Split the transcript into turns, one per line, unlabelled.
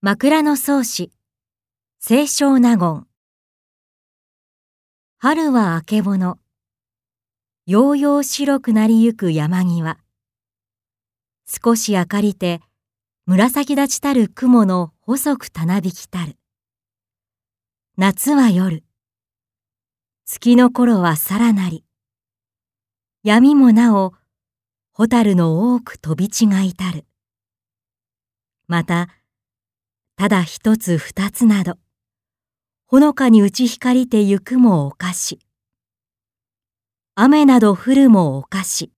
枕草子。清少納言。春はあけぼの。ようよう白くなりゆく山際。少し明かりて紫立ちたる雲の細くたなびきたる。夏は夜。月の頃はさらなり。闇もなお蛍の多く飛び違いたる。またただ一つ二つなど、ほのかに打ち光りてゆくもおかし。雨など降るもおかし。